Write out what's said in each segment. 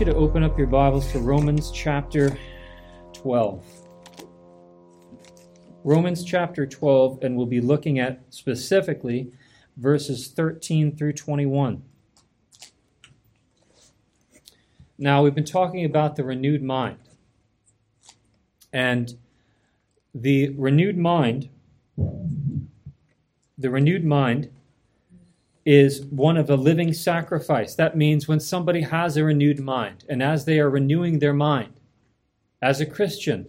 you to open up your Bibles to Romans chapter 12. Romans chapter 12, and we'll be looking at specifically verses 13 through 21. Now, we've been talking about the renewed mind. And the renewed mind, the renewed mind is one of a living sacrifice. That means when somebody has a renewed mind, and as they are renewing their mind, as a Christian,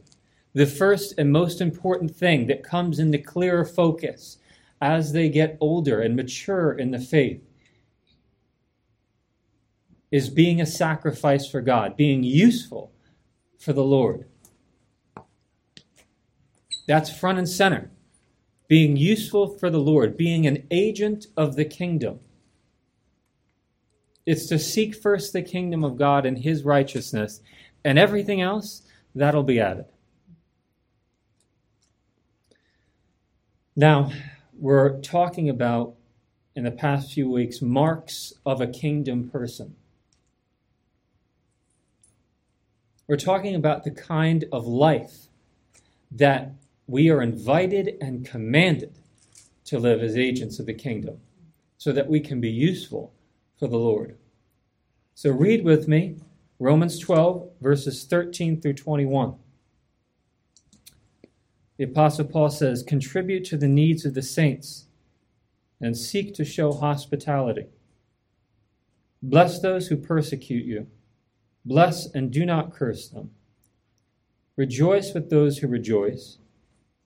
the first and most important thing that comes into clearer focus as they get older and mature in the faith is being a sacrifice for God, being useful for the Lord. That's front and center being useful for the Lord, being an agent of the kingdom. It's to seek first the kingdom of God and his righteousness, and everything else, that'll be added. Now, we're talking about, in the past few weeks, marks of a kingdom person. We're talking about the kind of life that we are invited and commanded to live as agents of the kingdom so that we can be useful for the Lord. So read with me Romans 12, verses 13 through 21. The Apostle Paul says, Contribute to the needs of the saints and seek to show hospitality. Bless those who persecute you. Bless and do not curse them. Rejoice with those who rejoice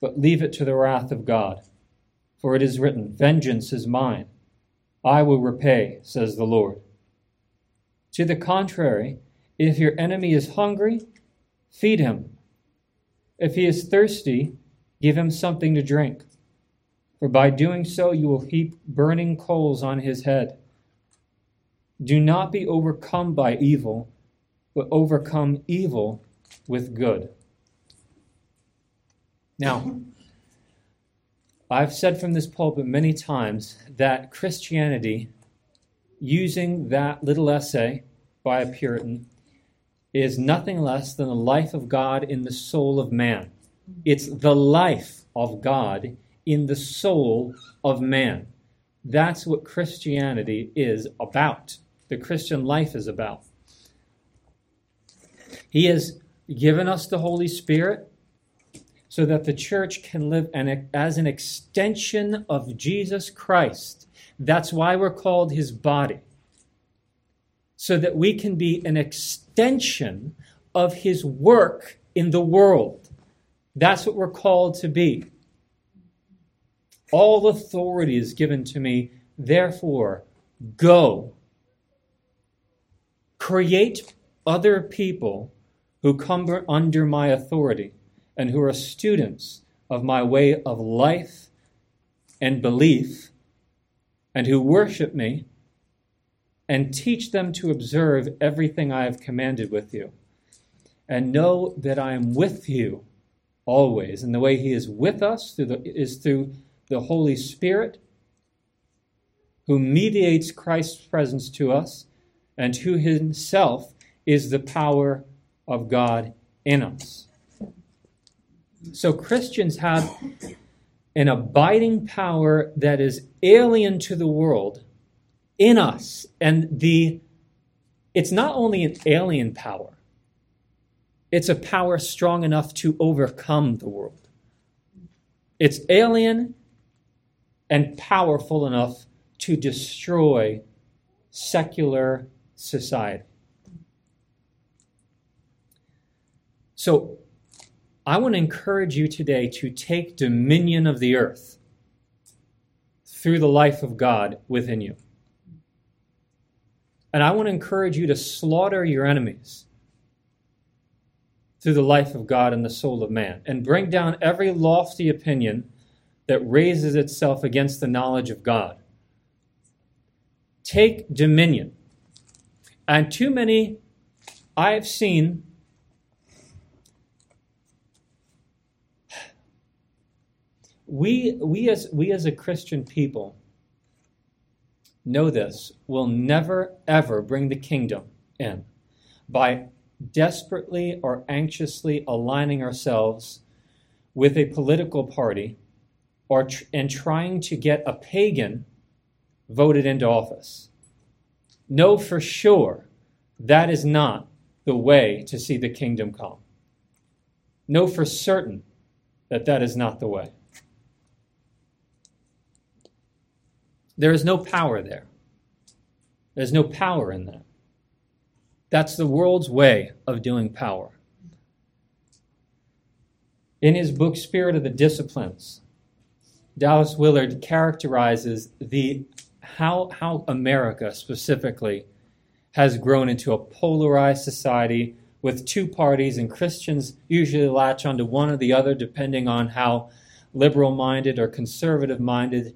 but leave it to the wrath of God. For it is written, Vengeance is mine, I will repay, says the Lord. To the contrary, if your enemy is hungry, feed him. If he is thirsty, give him something to drink. For by doing so, you will heap burning coals on his head. Do not be overcome by evil, but overcome evil with good. Now, I've said from this pulpit many times that Christianity, using that little essay by a Puritan, is nothing less than the life of God in the soul of man. It's the life of God in the soul of man. That's what Christianity is about. The Christian life is about. He has given us the Holy Spirit so that the church can live an, as an extension of Jesus Christ. That's why we're called his body. So that we can be an extension of his work in the world. That's what we're called to be. All authority is given to me, therefore, go. Create other people who come under my authority and who are students of my way of life and belief, and who worship me, and teach them to observe everything I have commanded with you. And know that I am with you always. And the way He is with us through the, is through the Holy Spirit, who mediates Christ's presence to us, and who Himself is the power of God in us. So Christians have an abiding power that is alien to the world in us. And the it's not only an alien power, it's a power strong enough to overcome the world. It's alien and powerful enough to destroy secular society. So I want to encourage you today to take dominion of the earth through the life of God within you. And I want to encourage you to slaughter your enemies through the life of God and the soul of man, and bring down every lofty opinion that raises itself against the knowledge of God. Take dominion. And too many, I have seen we we as we as a Christian people know this will never ever bring the kingdom in by desperately or anxiously aligning ourselves with a political party or tr- and trying to get a pagan voted into office. Know for sure that is not the way to see the kingdom come. Know for certain that that is not the way. There is no power there. There's no power in that. That's the world's way of doing power. In his book, Spirit of the Disciplines, Dallas Willard characterizes the how, how America specifically has grown into a polarized society with two parties, and Christians usually latch onto one or the other depending on how liberal minded or conservative minded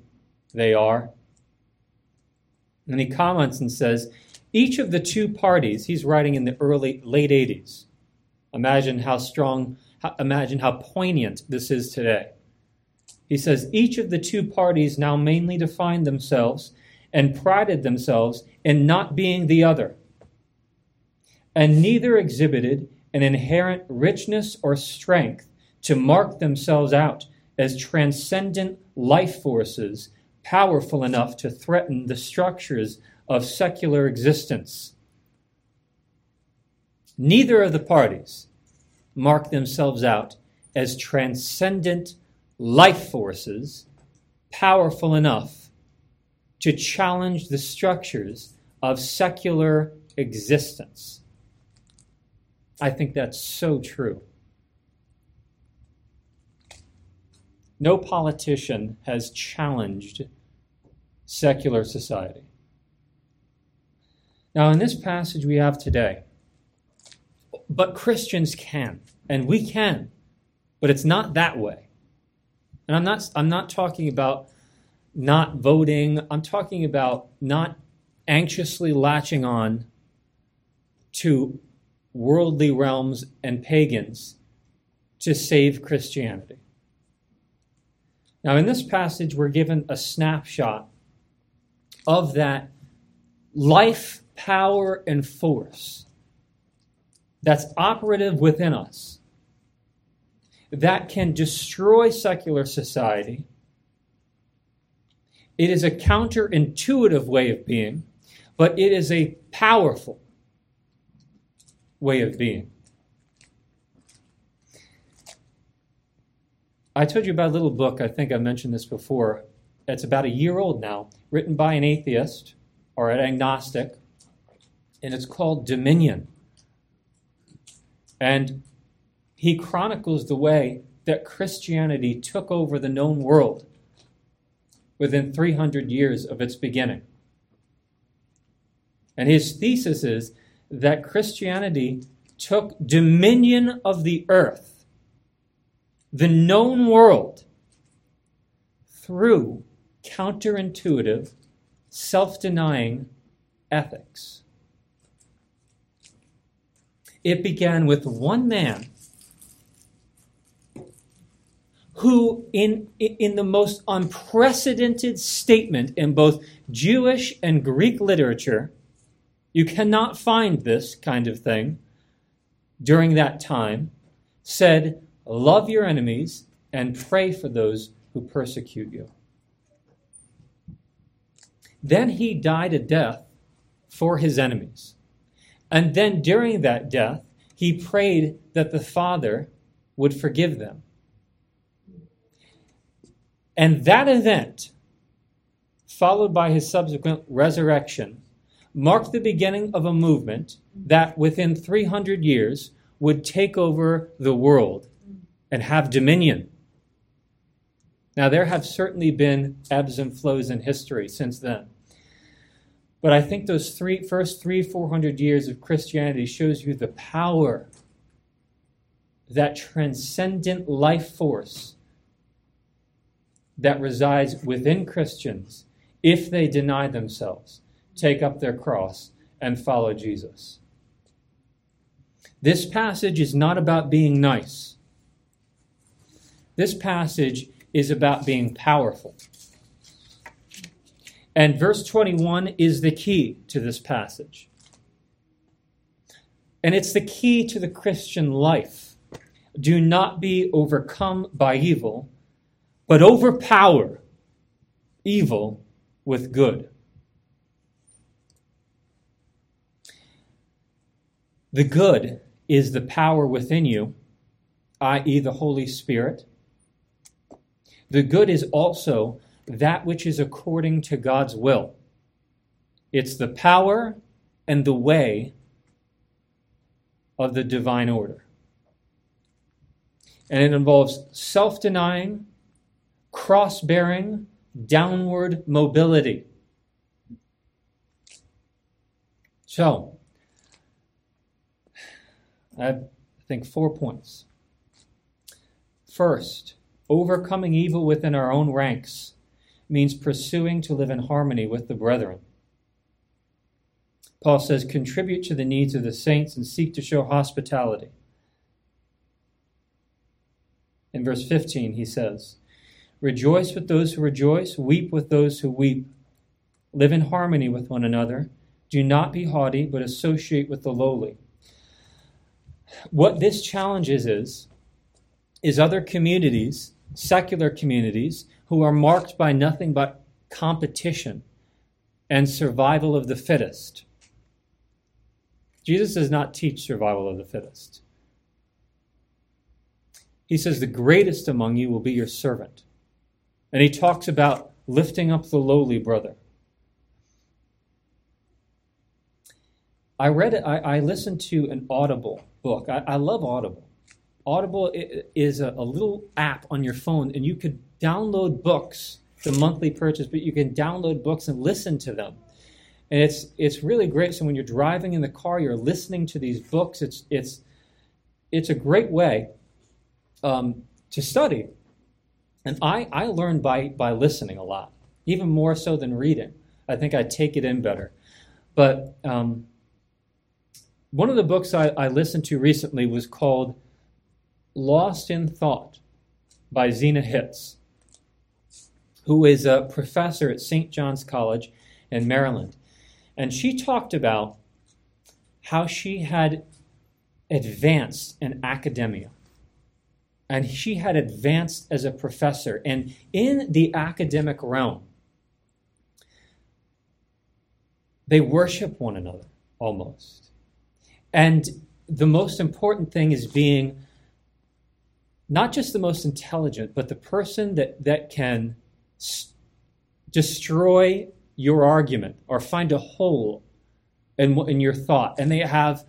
they are. And he comments and says, each of the two parties, he's writing in the early, late 80s. Imagine how strong, imagine how poignant this is today. He says, each of the two parties now mainly defined themselves and prided themselves in not being the other. And neither exhibited an inherent richness or strength to mark themselves out as transcendent life forces powerful enough to threaten the structures of secular existence. Neither of the parties mark themselves out as transcendent life forces powerful enough to challenge the structures of secular existence. I think that's so true. No politician has challenged secular society. Now, in this passage we have today, but Christians can, and we can, but it's not that way. And I'm not, I'm not talking about not voting, I'm talking about not anxiously latching on to worldly realms and pagans to save Christianity. Now, in this passage, we're given a snapshot of that life, power, and force that's operative within us that can destroy secular society. It is a counterintuitive way of being, but it is a powerful way of being. I told you about a little book, I think I mentioned this before. It's about a year old now, written by an atheist or an agnostic, and it's called Dominion. And he chronicles the way that Christianity took over the known world within 300 years of its beginning. And his thesis is that Christianity took dominion of the earth the known world through counterintuitive, self denying ethics. It began with one man who, in, in the most unprecedented statement in both Jewish and Greek literature, you cannot find this kind of thing during that time, said, Love your enemies and pray for those who persecute you. Then he died a death for his enemies. And then during that death, he prayed that the Father would forgive them. And that event, followed by his subsequent resurrection, marked the beginning of a movement that within 300 years would take over the world and have dominion. Now, there have certainly been ebbs and flows in history since then. But I think those three, first three, four hundred years of Christianity shows you the power, that transcendent life force that resides within Christians if they deny themselves, take up their cross, and follow Jesus. This passage is not about being nice. This passage is about being powerful. And verse 21 is the key to this passage. And it's the key to the Christian life. Do not be overcome by evil, but overpower evil with good. The good is the power within you, i.e., the Holy Spirit. The good is also that which is according to God's will. It's the power and the way of the divine order. And it involves self denying, cross bearing, downward mobility. So, I think four points. First, overcoming evil within our own ranks means pursuing to live in harmony with the brethren. Paul says, contribute to the needs of the saints and seek to show hospitality. In verse 15, he says, Rejoice with those who rejoice, weep with those who weep. Live in harmony with one another. Do not be haughty, but associate with the lowly. What this challenges is, is other communities, secular communities, who are marked by nothing but competition and survival of the fittest. Jesus does not teach survival of the fittest. He says, The greatest among you will be your servant. And he talks about lifting up the lowly brother. I read it, I, I listened to an Audible book. I, I love Audible. Audible is a, a, little app on your phone, and you could download books, the monthly purchase, but you can download books and listen to them. And it's it's really great. So when you're driving in the car, you're listening to these books. It's it's it's a great way um, to study. And I, I learn by by listening a lot, even more so than reading. I think I take it in better. But um, one of the books I, I listened to recently was called Lost in Thought by Zena Hitz, who is a professor at St. John's College in Maryland. And she talked about how she had advanced in academia. And she had advanced as a professor. And in the academic realm, they worship one another almost. And the most important thing is being not just the most intelligent, but the person that, that can s- destroy your argument or find a hole in, in your thought. And they have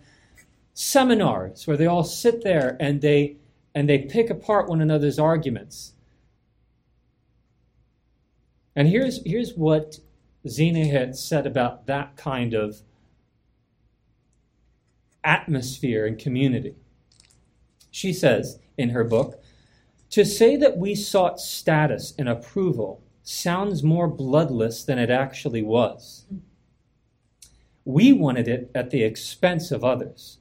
seminars where they all sit there and they and they pick apart one another's arguments. And here's here's what Zena had said about that kind of atmosphere and community. She says in her book To say that we sought status and approval sounds more bloodless than it actually was. We wanted it at the expense of others.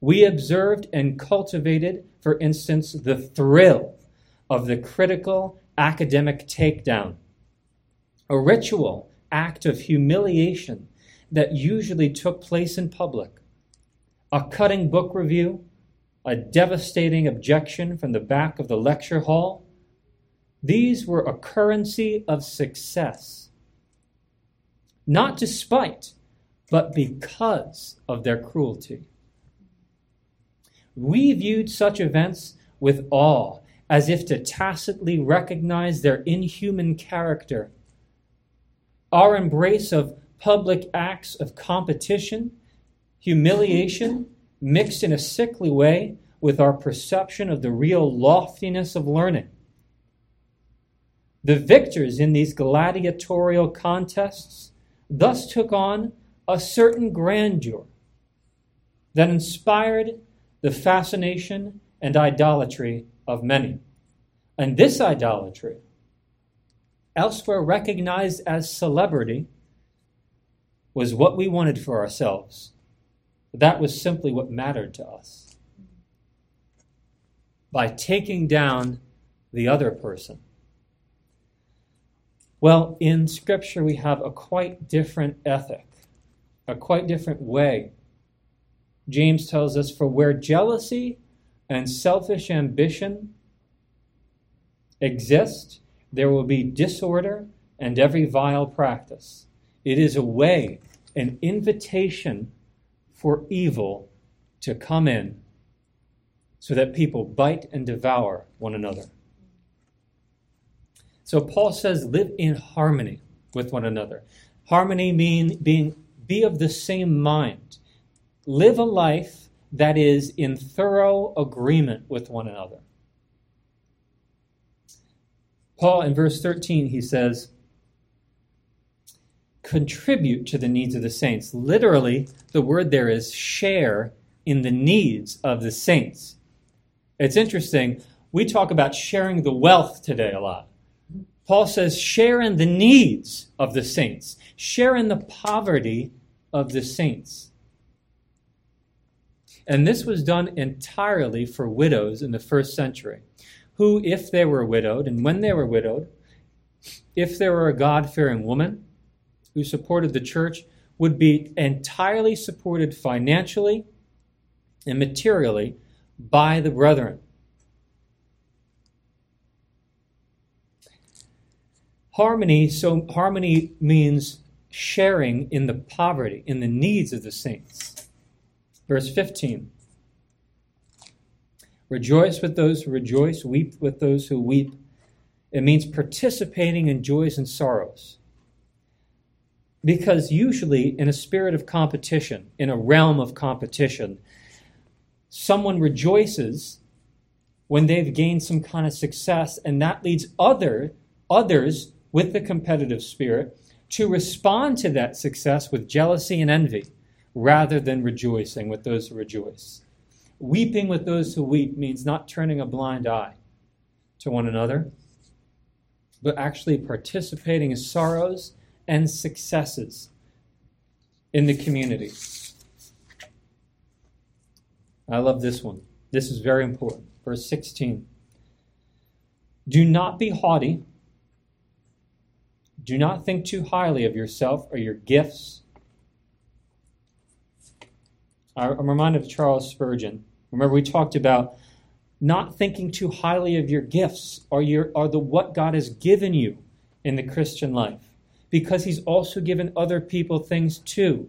We observed and cultivated, for instance, the thrill of the critical academic takedown, a ritual act of humiliation that usually took place in public a cutting book review, a devastating objection from the back of the lecture hall. These were a currency of success. Not despite, but because of their cruelty. We viewed such events with awe, as if to tacitly recognize their inhuman character. Our embrace of public acts of competition humiliation mixed in a sickly way with our perception of the real loftiness of learning. The victors in these gladiatorial contests thus took on a certain grandeur that inspired the fascination and idolatry of many. And this idolatry, elsewhere recognized as celebrity, was what we wanted for ourselves. That was simply what mattered to us. By taking down the other person. Well, in Scripture, we have a quite different ethic, a quite different way. James tells us, For where jealousy and selfish ambition exist, there will be disorder and every vile practice. It is a way, an invitation for evil to come in so that people bite and devour one another. So Paul says, live in harmony with one another. Harmony mean being be of the same mind. Live a life that is in thorough agreement with one another. Paul, in verse 13, he says, contribute to the needs of the saints. Literally, the word there is share in the needs of the saints. It's interesting. We talk about sharing the wealth today a lot. Paul says, share in the needs of the saints, share in the poverty of the saints. And this was done entirely for widows in the first century, who, if they were widowed, and when they were widowed, if they were a God fearing woman who supported the church, would be entirely supported financially and materially by the brethren. Harmony, so harmony means sharing in the poverty, in the needs of the saints. Verse 15 Rejoice with those who rejoice, weep with those who weep. It means participating in joys and sorrows. Because usually, in a spirit of competition, in a realm of competition, someone rejoices when they've gained some kind of success, and that leads other, others with the competitive spirit to respond to that success with jealousy and envy rather than rejoicing with those who rejoice. Weeping with those who weep means not turning a blind eye to one another, but actually participating in sorrows and successes in the community. I love this one. This is very important. Verse 16. Do not be haughty do not think too highly of yourself or your gifts. I'm reminded of Charles Spurgeon. Remember, we talked about not thinking too highly of your gifts or, your, or the, what God has given you in the Christian life, because He's also given other people things too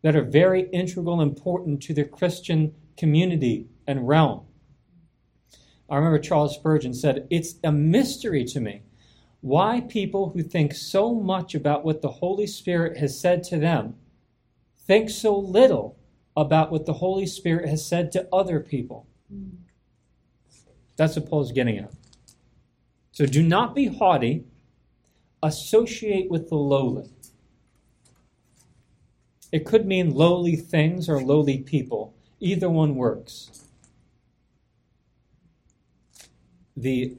that are very integral and important to the Christian community and realm. I remember Charles Spurgeon said, It's a mystery to me why people who think so much about what the Holy Spirit has said to them think so little about what the Holy Spirit has said to other people. That's what Paul's getting at. So do not be haughty, associate with the lowly. It could mean lowly things or lowly people. Either one works. The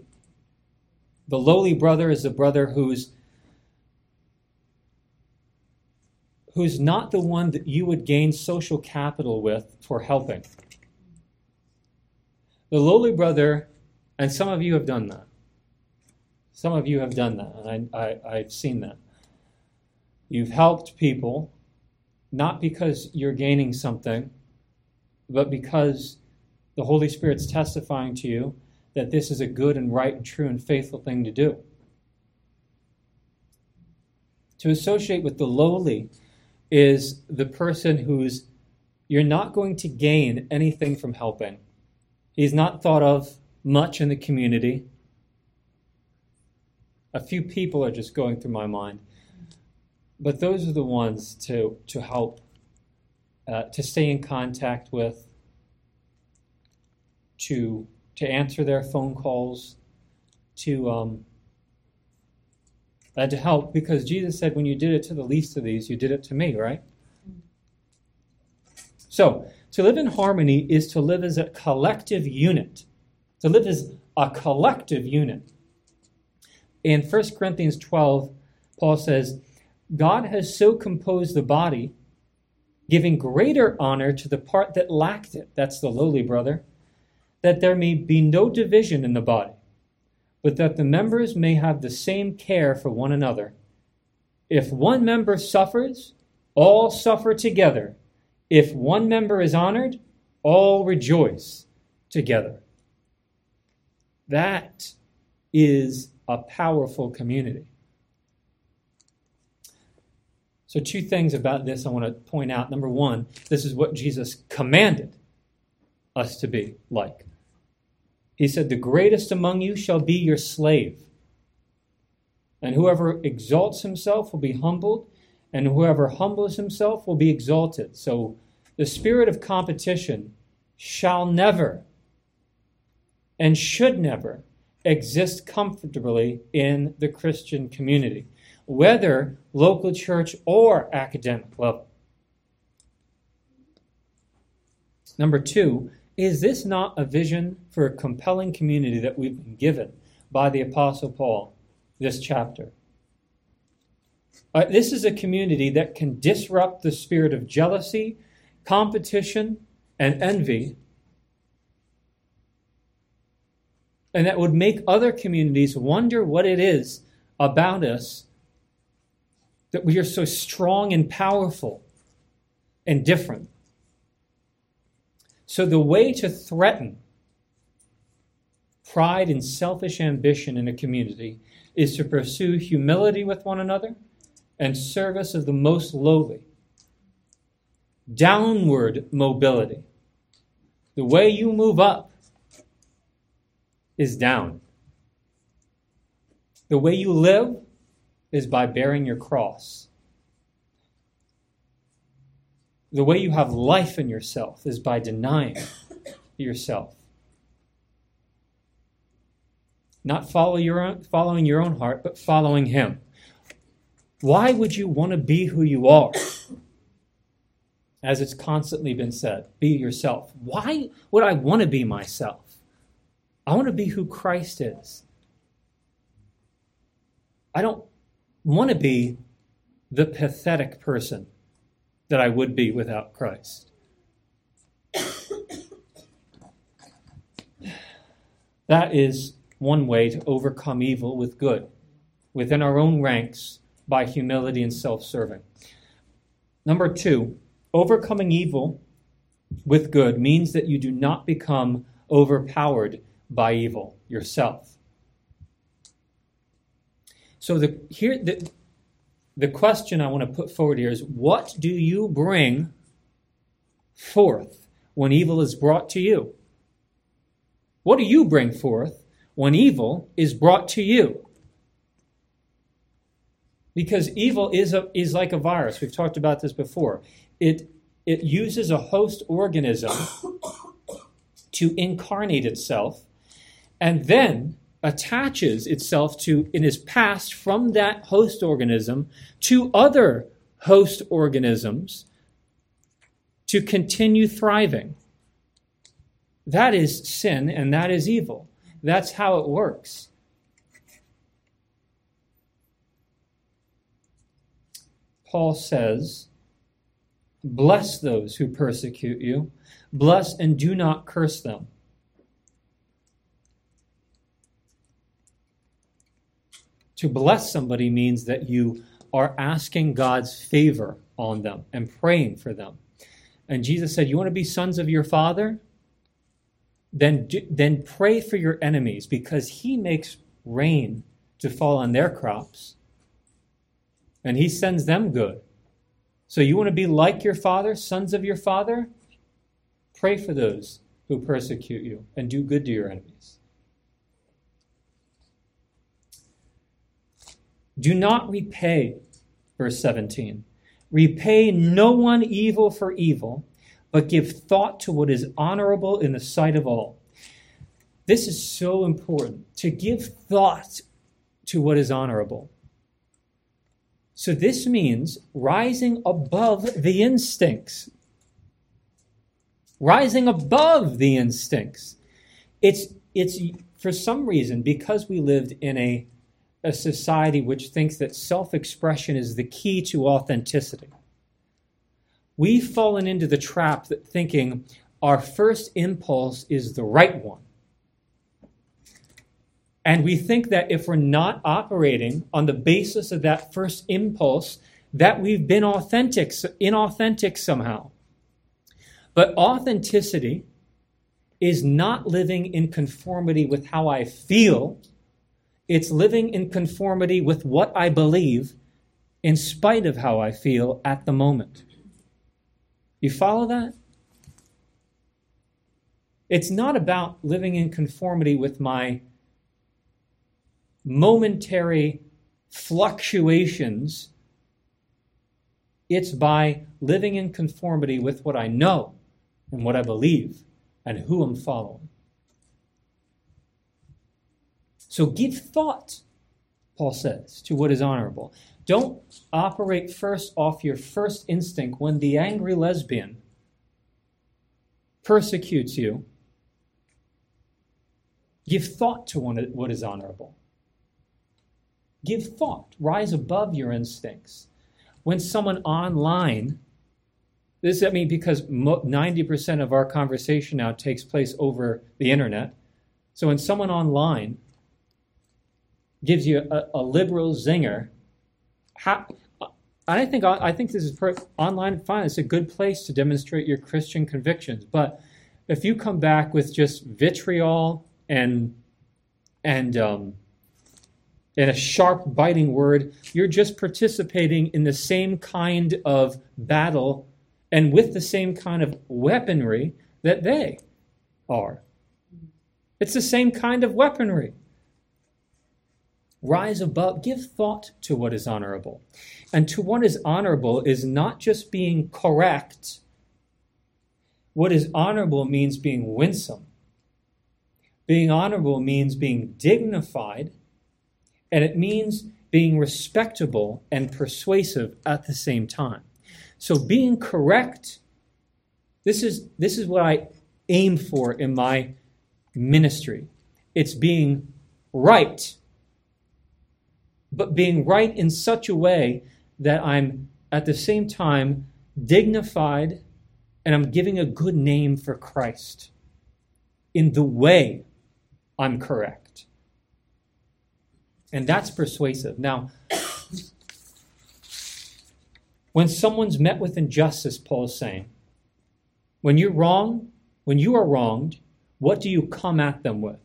the lowly brother is a brother who's who's not the one that you would gain social capital with for helping. The lowly brother, and some of you have done that. Some of you have done that, and I, I, I've seen that. You've helped people not because you're gaining something, but because the Holy Spirit's testifying to you that this is a good and right and true and faithful thing to do. To associate with the lowly is the person who's you're not going to gain anything from helping. He's not thought of much in the community. A few people are just going through my mind. But those are the ones to, to help, uh, to stay in contact with, to to answer their phone calls, to um, That to help because Jesus said, when you did it to the least of these, you did it to me, right? So, to live in harmony is to live as a collective unit, to live as a collective unit. In 1 Corinthians 12, Paul says, God has so composed the body, giving greater honor to the part that lacked it, that's the lowly brother, that there may be no division in the body, but that the members may have the same care for one another. If one member suffers, all suffer together. If one member is honored, all rejoice together. That is a powerful community. So, two things about this I want to point out. Number one, this is what Jesus commanded us to be like. He said, The greatest among you shall be your slave. And whoever exalts himself will be humbled, and whoever humbles himself will be exalted. So, the spirit of competition shall never and should never exist comfortably in the Christian community, whether local church or academic level. Number two, is this not a vision for a compelling community that we've been given by the Apostle Paul this chapter? Uh, this is a community that can disrupt the spirit of jealousy, competition, and envy and that would make other communities wonder what it is about us that we are so strong and powerful and different. So, the way to threaten pride and selfish ambition in a community is to pursue humility with one another and service of the most lowly. Downward mobility. The way you move up is down. The way you live is by bearing your cross. The way you have life in yourself is by denying yourself. Not follow your own, following your own heart, but following Him. Why would you want to be who you are? As it's constantly been said, be yourself. Why would I want to be myself? I want to be who Christ is. I don't want to be the pathetic person that I would be without Christ. That is one way to overcome evil with good within our own ranks by humility and self serving. Number two, overcoming evil with good means that you do not become overpowered by evil yourself. So the here the the question I want to put forward here is what do you bring forth when evil is brought to you? What do you bring forth when evil is brought to you? Because evil is a, is like a virus. We've talked about this before. It it uses a host organism to incarnate itself and then attaches itself to and is passed from that host organism to other host organisms to continue thriving. That is sin and that is evil. That's how it works. Paul says, Bless those who persecute you, bless and do not curse them. To bless somebody means that you are asking God's favor on them and praying for them. And Jesus said, You want to be sons of your Father? Then, then pray for your enemies because He makes rain to fall on their crops and He sends them good. So, you want to be like your Father, sons of your Father? Pray for those who persecute you and do good to your enemies. Do not repay, verse 17. Repay no one evil for evil, but give thought to what is honorable in the sight of all. This is so important to give thought to what is honorable. So this means rising above the instincts. Rising above the instincts. It's, it's for some reason, because we lived in a, a society which thinks that self expression is the key to authenticity, we've fallen into the trap that thinking our first impulse is the right one. And we think that if we're not operating on the basis of that first impulse, that we've been authentic, inauthentic somehow. But authenticity is not living in conformity with how I feel. It's living in conformity with what I believe in spite of how I feel at the moment. You follow that? It's not about living in conformity with my momentary fluctuations. It's by living in conformity with what I know and what I believe and who I'm following. So give thought, Paul says, to what is honorable. Don't operate first off your first instinct when the angry lesbian persecutes you. Give thought to what is honorable. Give thought. Rise above your instincts. When someone online, this, I mean, because 90% of our conversation now takes place over the internet. So when someone online gives you a, a liberal zinger, how, I think I think this is per, online fine. It's a good place to demonstrate your Christian convictions. But if you come back with just vitriol and and um, and a sharp, biting word, you're just participating in the same kind of battle and with the same kind of weaponry that they are. It's the same kind of weaponry. Rise above, give thought to what is honorable. And to what is honorable is not just being correct. What is honorable means being winsome. Being honorable means being dignified and it means being respectable and persuasive at the same time. So being correct, this is this is what I aim for in my ministry. It's being right, but being right in such a way that I'm at the same time dignified and I'm giving a good name for Christ in the way I'm correct. And that's persuasive. Now, when someone's met with injustice, Paul is saying, when you're wrong, when you are wronged, what do you come at them with?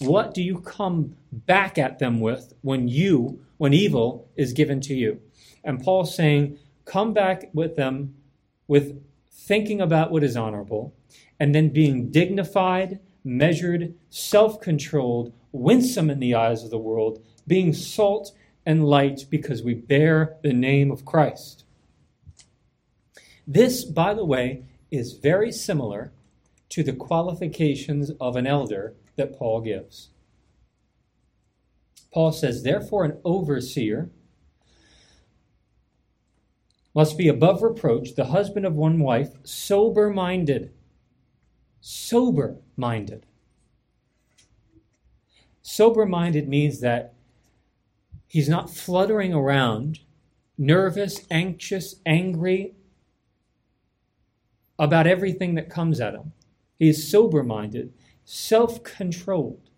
What do you come back at them with when you, when evil is given to you? And Paul's saying, come back with them with thinking about what is honorable and then being dignified, measured, self controlled, winsome in the eyes of the world, being salt and light because we bear the name of Christ. This, by the way, is very similar to the qualifications of an elder that Paul gives. Paul says, Therefore, an overseer must be above reproach, the husband of one wife, sober minded. Sober minded. Sober minded means that He's not fluttering around, nervous, anxious, angry about everything that comes at him. He is sober minded, self controlled,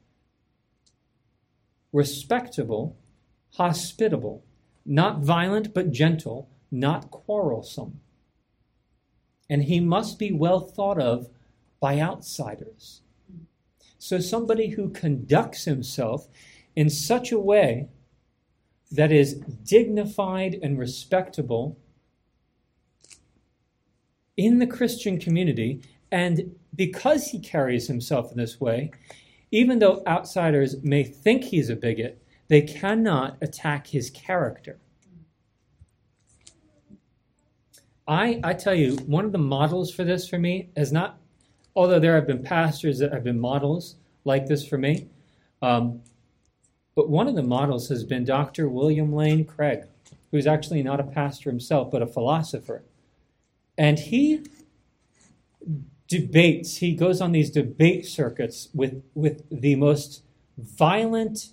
respectable, hospitable, not violent but gentle, not quarrelsome. And he must be well thought of by outsiders. So, somebody who conducts himself in such a way that is dignified and respectable in the Christian community. And because he carries himself in this way, even though outsiders may think he's a bigot, they cannot attack his character. I, I tell you, one of the models for this for me is not, although there have been pastors that have been models like this for me, um, but one of the models has been Dr. William Lane Craig, who's actually not a pastor himself, but a philosopher. And he debates, he goes on these debate circuits with, with the most violent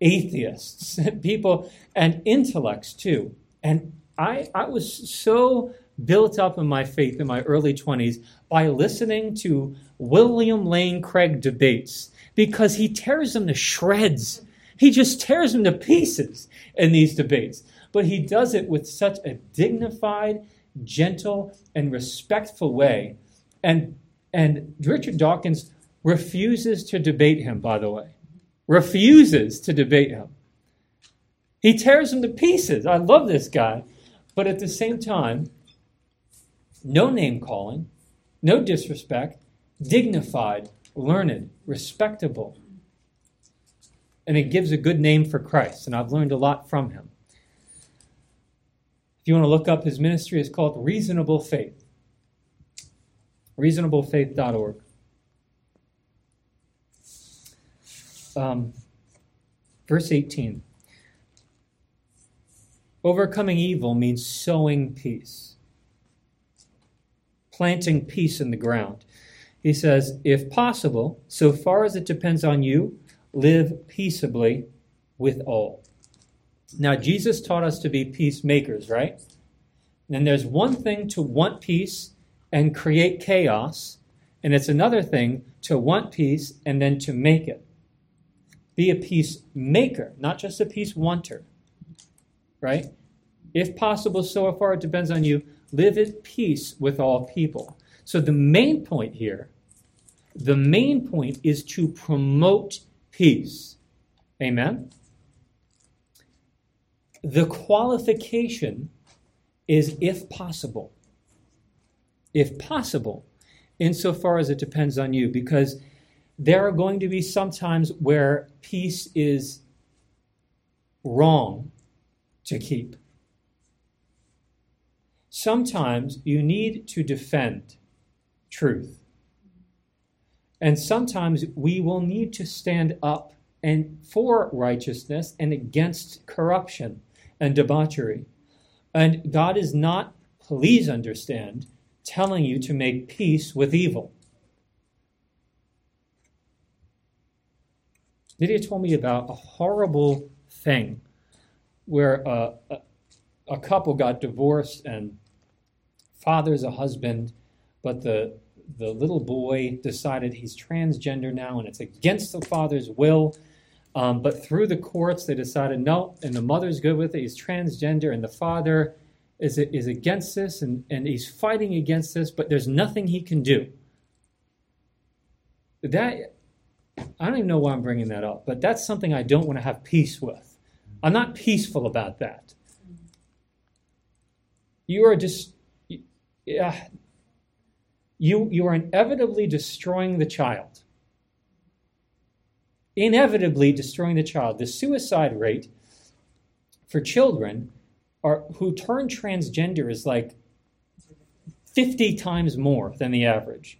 atheists, people, and intellects too. And I, I was so built up in my faith in my early 20s by listening to William Lane Craig debates because he tears them to shreds. He just tears them to pieces in these debates. But he does it with such a dignified, gentle, and respectful way. And, and Richard Dawkins refuses to debate him, by the way. Refuses to debate him. He tears him to pieces. I love this guy. But at the same time, no name calling, no disrespect, dignified, learned, respectable. And it gives a good name for Christ, and I've learned a lot from him. If you want to look up his ministry, it's called Reasonable Faith. ReasonableFaith.org. Um, verse 18 Overcoming evil means sowing peace planting peace in the ground. He says, if possible, so far as it depends on you, live peaceably with all. Now, Jesus taught us to be peacemakers, right? And there's one thing to want peace and create chaos, and it's another thing to want peace and then to make it. Be a peacemaker, not just a peace wanter, right? If possible, so far it depends on you, live at peace with all people. So the main point here, the main point is to promote peace. Amen? The qualification is if possible. If possible, insofar as it depends on you, because there are going to be some times where peace is wrong to keep. Sometimes you need to defend truth. And sometimes we will need to stand up and for righteousness and against corruption and debauchery. And God is not, please understand, telling you to make peace with evil. Lydia told me about a horrible thing where uh, a, a couple got divorced and father's a husband, but the the little boy decided he's transgender now and it's against the father's will. Um, but through the courts, they decided no, and the mother's good with it. He's transgender, and the father is, is against this, and, and he's fighting against this, but there's nothing he can do. That, I don't even know why I'm bringing that up, but that's something I don't want to have peace with. I'm not peaceful about that. You are just yeah, you, you are inevitably destroying the child. Inevitably destroying the child. The suicide rate for children are, who turn transgender is like 50 times more than the average.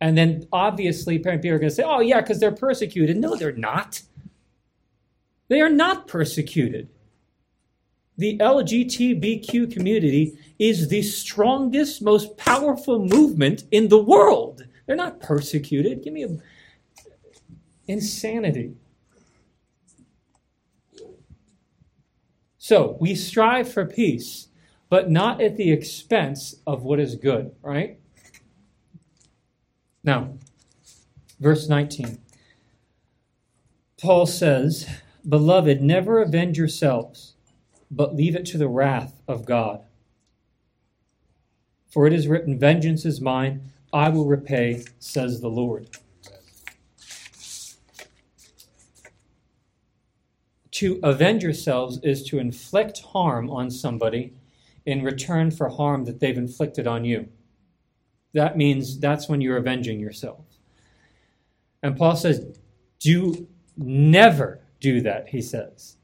And then obviously, people are going to say, oh, yeah, because they're persecuted. No, they're not. They are not persecuted the LGBTQ community is the strongest, most powerful movement in the world. They're not persecuted. Give me a insanity. So we strive for peace, but not at the expense of what is good, right? Now, verse 19. Paul says, Beloved, never avenge yourselves but leave it to the wrath of God. For it is written, Vengeance is mine, I will repay, says the Lord. To avenge yourselves is to inflict harm on somebody in return for harm that they've inflicted on you. That means that's when you're avenging yourself. And Paul says, Do never do that, he says.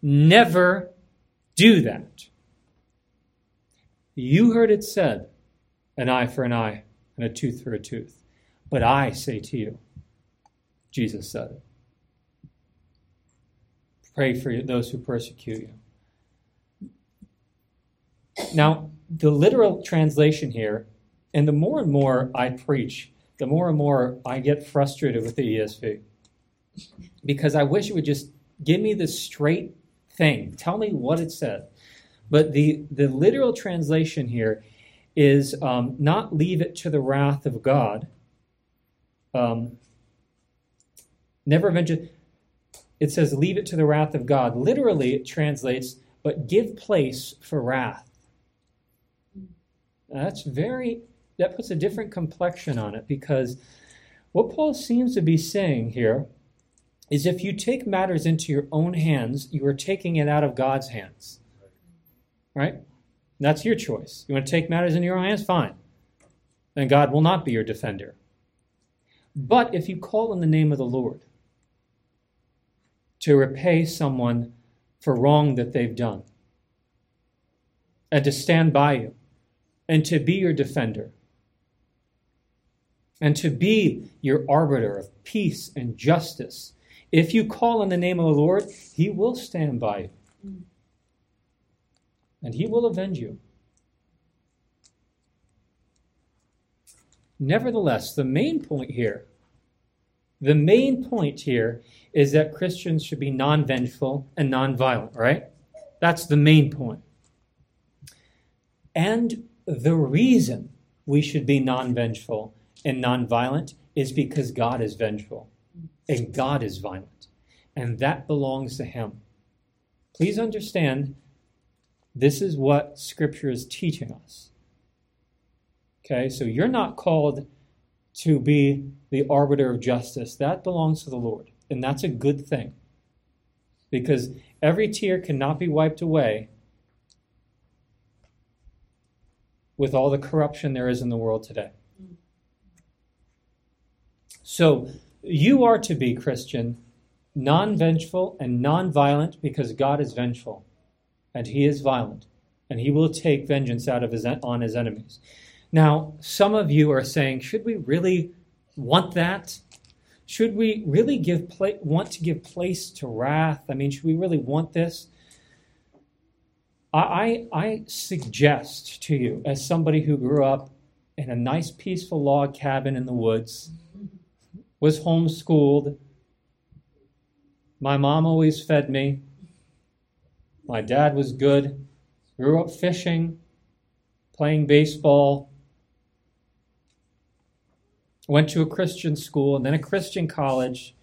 Never do that. You heard it said, an eye for an eye and a tooth for a tooth. But I say to you, Jesus said it. Pray for those who persecute you. Now, the literal translation here, and the more and more I preach, the more and more I get frustrated with the ESV. Because I wish it would just give me the straight thing, tell me what it said. But the, the literal translation here is um, not leave it to the wrath of God. Um, never venture. It says leave it to the wrath of God. Literally, it translates, but give place for wrath. Now, that's very, that puts a different complexion on it because what Paul seems to be saying here is if you take matters into your own hands, you are taking it out of God's hands. Right? That's your choice. You want to take matters into your own hands? Fine. Then God will not be your defender. But if you call on the name of the Lord to repay someone for wrong that they've done, and to stand by you, and to be your defender, and to be your arbiter of peace and justice, if you call on the name of the Lord, He will stand by you and he will avenge you. Nevertheless, the main point here, the main point here is that Christians should be non vengeful and non violent, right? That's the main point. And the reason we should be non vengeful and non violent is because God is vengeful and God is violent. And that belongs to Him. Please understand this is what Scripture is teaching us. Okay, so you're not called to be the arbiter of justice. That belongs to the Lord, and that's a good thing. Because every tear cannot be wiped away with all the corruption there is in the world today. So you are to be, Christian, non vengeful and non violent because God is vengeful and he is violent, and he will take vengeance out of his on his enemies. Now, some of you are saying, should we really want that? Should we really give pla- want to give place to wrath? I mean, should we really want this? I, I, I suggest to you, as somebody who grew up in a nice, peaceful log cabin in the woods, was homeschooled, my mom always fed me, my dad was good. Grew up fishing, playing baseball. Went to a Christian school and then a Christian college.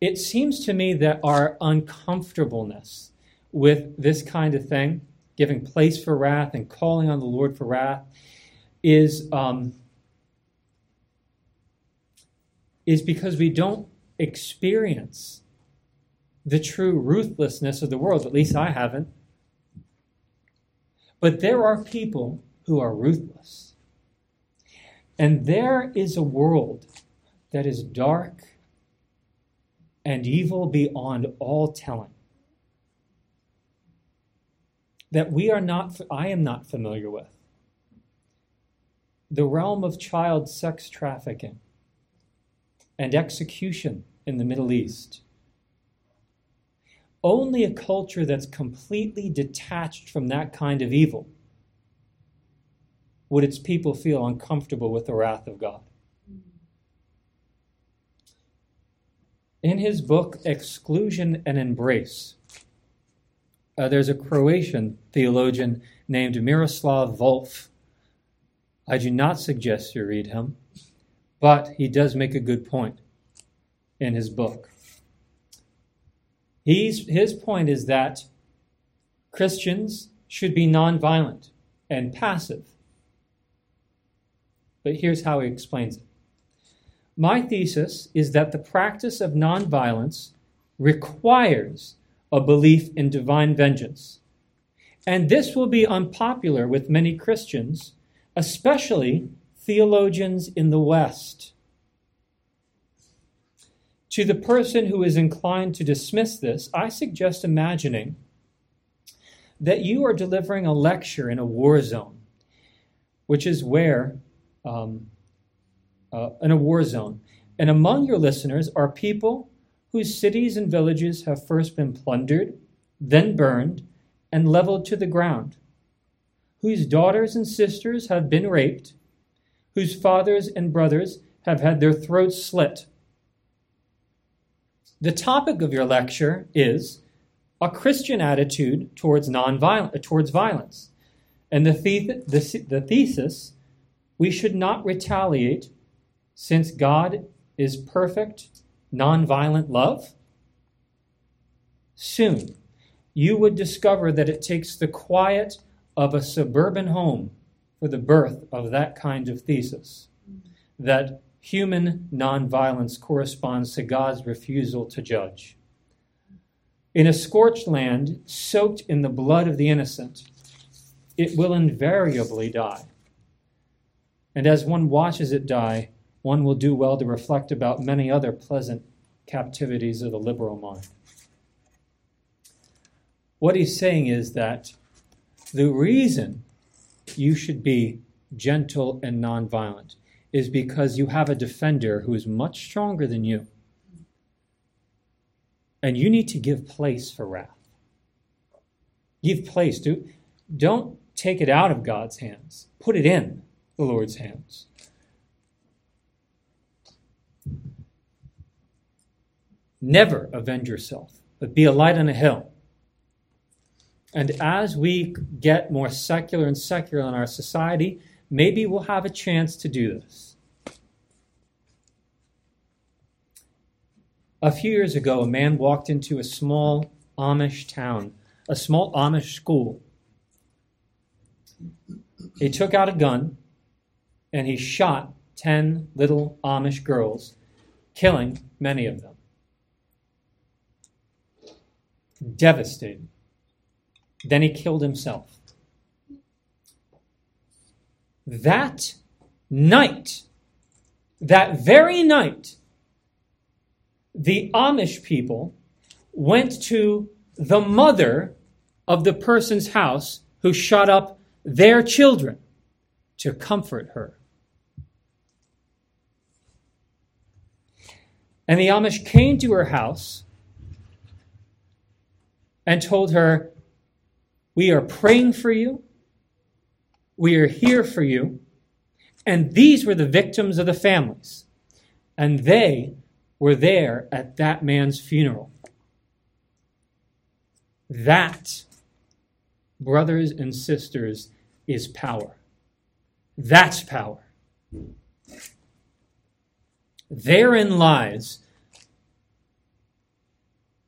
It seems to me that our uncomfortableness with this kind of thing, giving place for wrath and calling on the Lord for wrath, is um, is because we don't experience the true ruthlessness of the world. At least I haven't. But there are people who are ruthless. And there is a world that is dark and evil beyond all telling. That we are not, I am not familiar with. The realm of child sex trafficking and execution in the Middle East only a culture that's completely detached from that kind of evil would its people feel uncomfortable with the wrath of God. In his book, Exclusion and Embrace, uh, there's a Croatian theologian named Miroslav Volf. I do not suggest you read him, but he does make a good point in his book. He's, his point is that Christians should be nonviolent and passive. But here's how he explains it. My thesis is that the practice of nonviolence requires a belief in divine vengeance. And this will be unpopular with many Christians, especially theologians in the West. To the person who is inclined to dismiss this, I suggest imagining that you are delivering a lecture in a war zone, which is where, um, uh, in a war zone. And among your listeners are people whose cities and villages have first been plundered, then burned, and leveled to the ground, whose daughters and sisters have been raped, whose fathers and brothers have had their throats slit. The topic of your lecture is a Christian attitude towards non-violence, towards violence. And the, the, the thesis, we should not retaliate since God is perfect, non-violent love. Soon, you would discover that it takes the quiet of a suburban home for the birth of that kind of thesis. That human nonviolence corresponds to God's refusal to judge. In a scorched land soaked in the blood of the innocent, it will invariably die. And as one watches it die, one will do well to reflect about many other pleasant captivities of the liberal mind. What he's saying is that the reason you should be gentle and nonviolent is because you have a defender who is much stronger than you. And you need to give place for wrath. Give place. Do, don't take it out of God's hands, put it in the Lord's hands. Never avenge yourself, but be a light on a hill. And as we get more secular and secular in our society, maybe we'll have a chance to do this. A few years ago, a man walked into a small Amish town, a small Amish school. He took out a gun and he shot 10 little Amish girls, killing many of them. Devastated. Then he killed himself. That night, that very night, the Amish people went to the mother of the person's house who shot up their children to comfort her. And the Amish came to her house and told her, We are praying for you. We are here for you. And these were the victims of the families. And they were there at that man's funeral. That, brothers and sisters, is power. That's power. Therein lies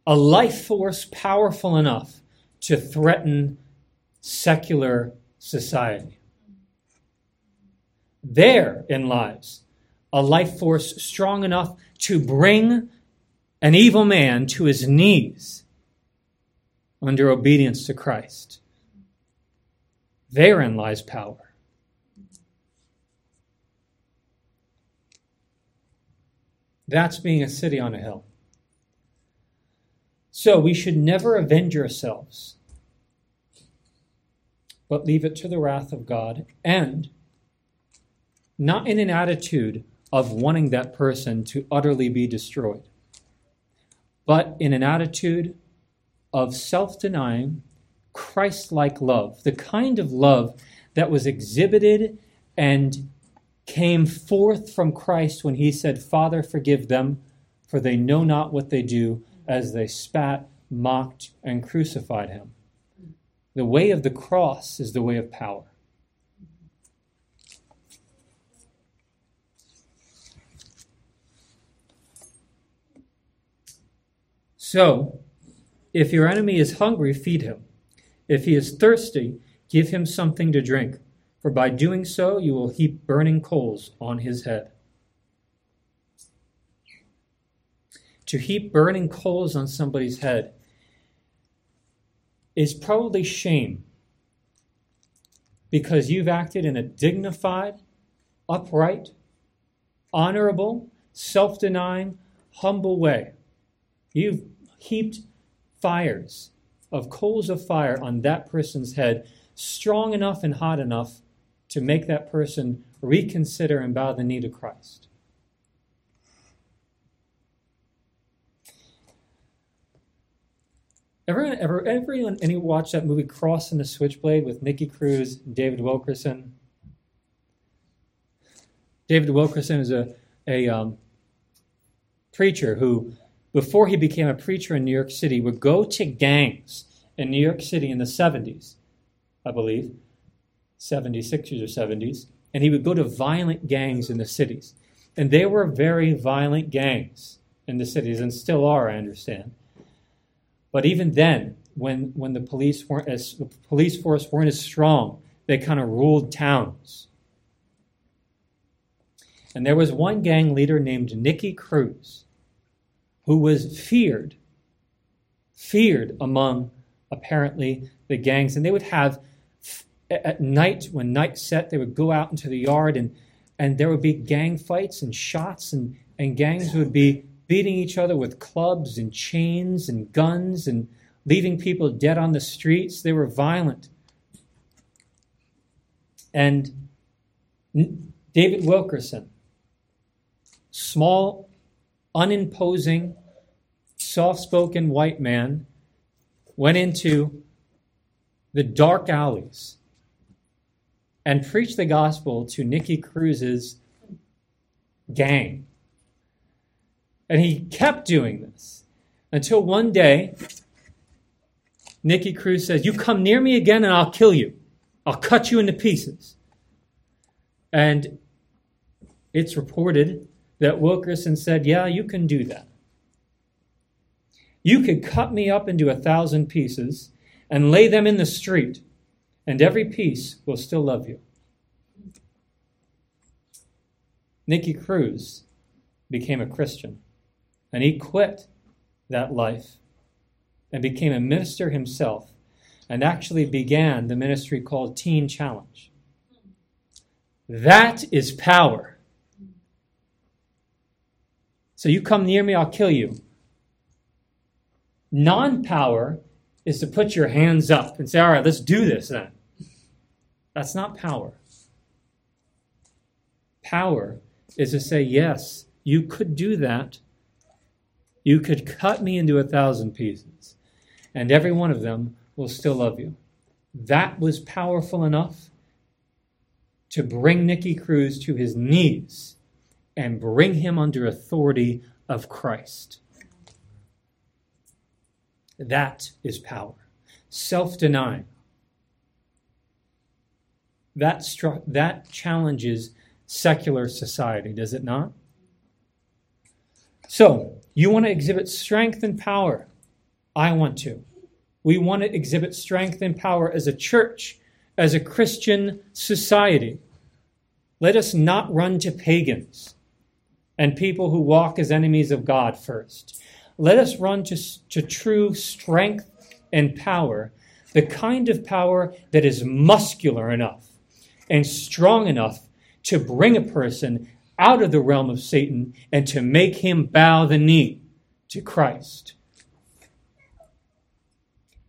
a life force powerful enough to threaten secular society. Therein lies a life force strong enough to bring an evil man to his knees under obedience to Christ. Therein lies power. That's being a city on a hill. So we should never avenge ourselves, but leave it to the wrath of God, and not in an attitude of wanting that person to utterly be destroyed, but in an attitude of self denying, Christ like love, the kind of love that was exhibited and came forth from Christ when he said, Father, forgive them, for they know not what they do as they spat, mocked, and crucified him. The way of the cross is the way of power. So, if your enemy is hungry, feed him. If he is thirsty, give him something to drink, for by doing so you will heap burning coals on his head. to heap burning coals on somebody's head is probably shame because you've acted in a dignified, upright, honorable, self denying, humble way. You've heaped fires of coals of fire on that person's head, strong enough and hot enough to make that person reconsider and bow the knee to Christ. Everyone ever everyone any watch that movie Cross Crossing the Switchblade with Nicky Cruz, David Wilkerson? David Wilkerson is a a um, preacher who, before he became a preacher in New York City, would go to gangs in New York City in the 70s, I believe, 76s or 70s, and he would go to violent gangs in the cities. And they were very violent gangs in the cities, and still are, I understand. But even then, when, when the police weren't as the police force weren't as strong, they kind of ruled towns. And there was one gang leader named Nicky Cruz who was feared, feared among apparently the gangs. And they would have, at night, when night set, they would go out into the yard and, and there would be gang fights and shots, and, and gangs would be beating each other with clubs and chains and guns and leaving people dead on the streets. They were violent. And David Wilkerson, small, unimposing, soft spoken white man, went into the dark alleys and preached the gospel to Nicky Cruz's gang. And he kept doing this until one day, Nicky Cruz says, You come near me again and I'll kill you. I'll cut you into pieces. And it's reported that Wilkerson said, Yeah, you can do that. You could cut me up into a thousand pieces and lay them in the street, and every piece will still love you. Nicky Cruz became a Christian, and he quit that life and became a minister himself and actually began the ministry called Teen Challenge. That is power. So you come near me, I'll kill you. Non power is to put your hands up and say, all right, let's do this then. That's not power. Power is to say, yes, you could do that. You could cut me into a thousand pieces, and every one of them will still love you. That was powerful enough to bring Nicky Cruz to his knees and bring him under authority of Christ. That is power. Self denying. That, stru- that challenges secular society, does it not? So, you want to exhibit strength and power. I want to. We want to exhibit strength and power as a church, as a Christian society. Let us not run to pagans and people who walk as enemies of God first. Let us run to, to true strength and power, the kind of power that is muscular enough and strong enough to bring a person out of the realm of Satan and to make him bow the knee to Christ.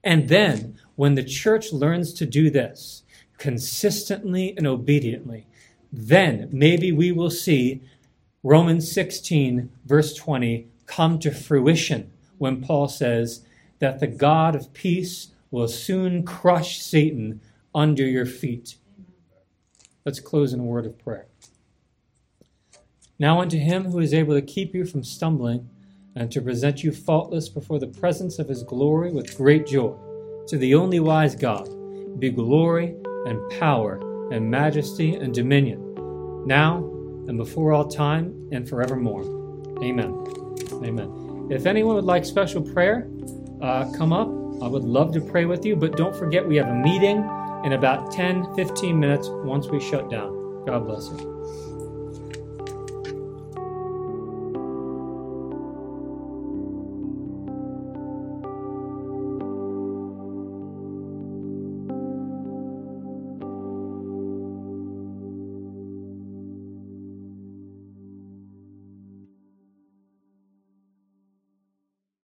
And then, when the church learns to do this consistently and obediently, then maybe we will see Romans 16, verse 20, come to fruition when Paul says that the God of peace will soon crush Satan under your feet. Let's close in a word of prayer. Now, unto him who is able to keep you from stumbling and to present you faultless before the presence of his glory with great joy, to the only wise God, be glory and power and majesty and dominion, now and before all time and forevermore. Amen. Amen. If anyone would like special prayer, uh, come up. I would love to pray with you, but don't forget we have a meeting in about 10 15 minutes once we shut down. God bless you.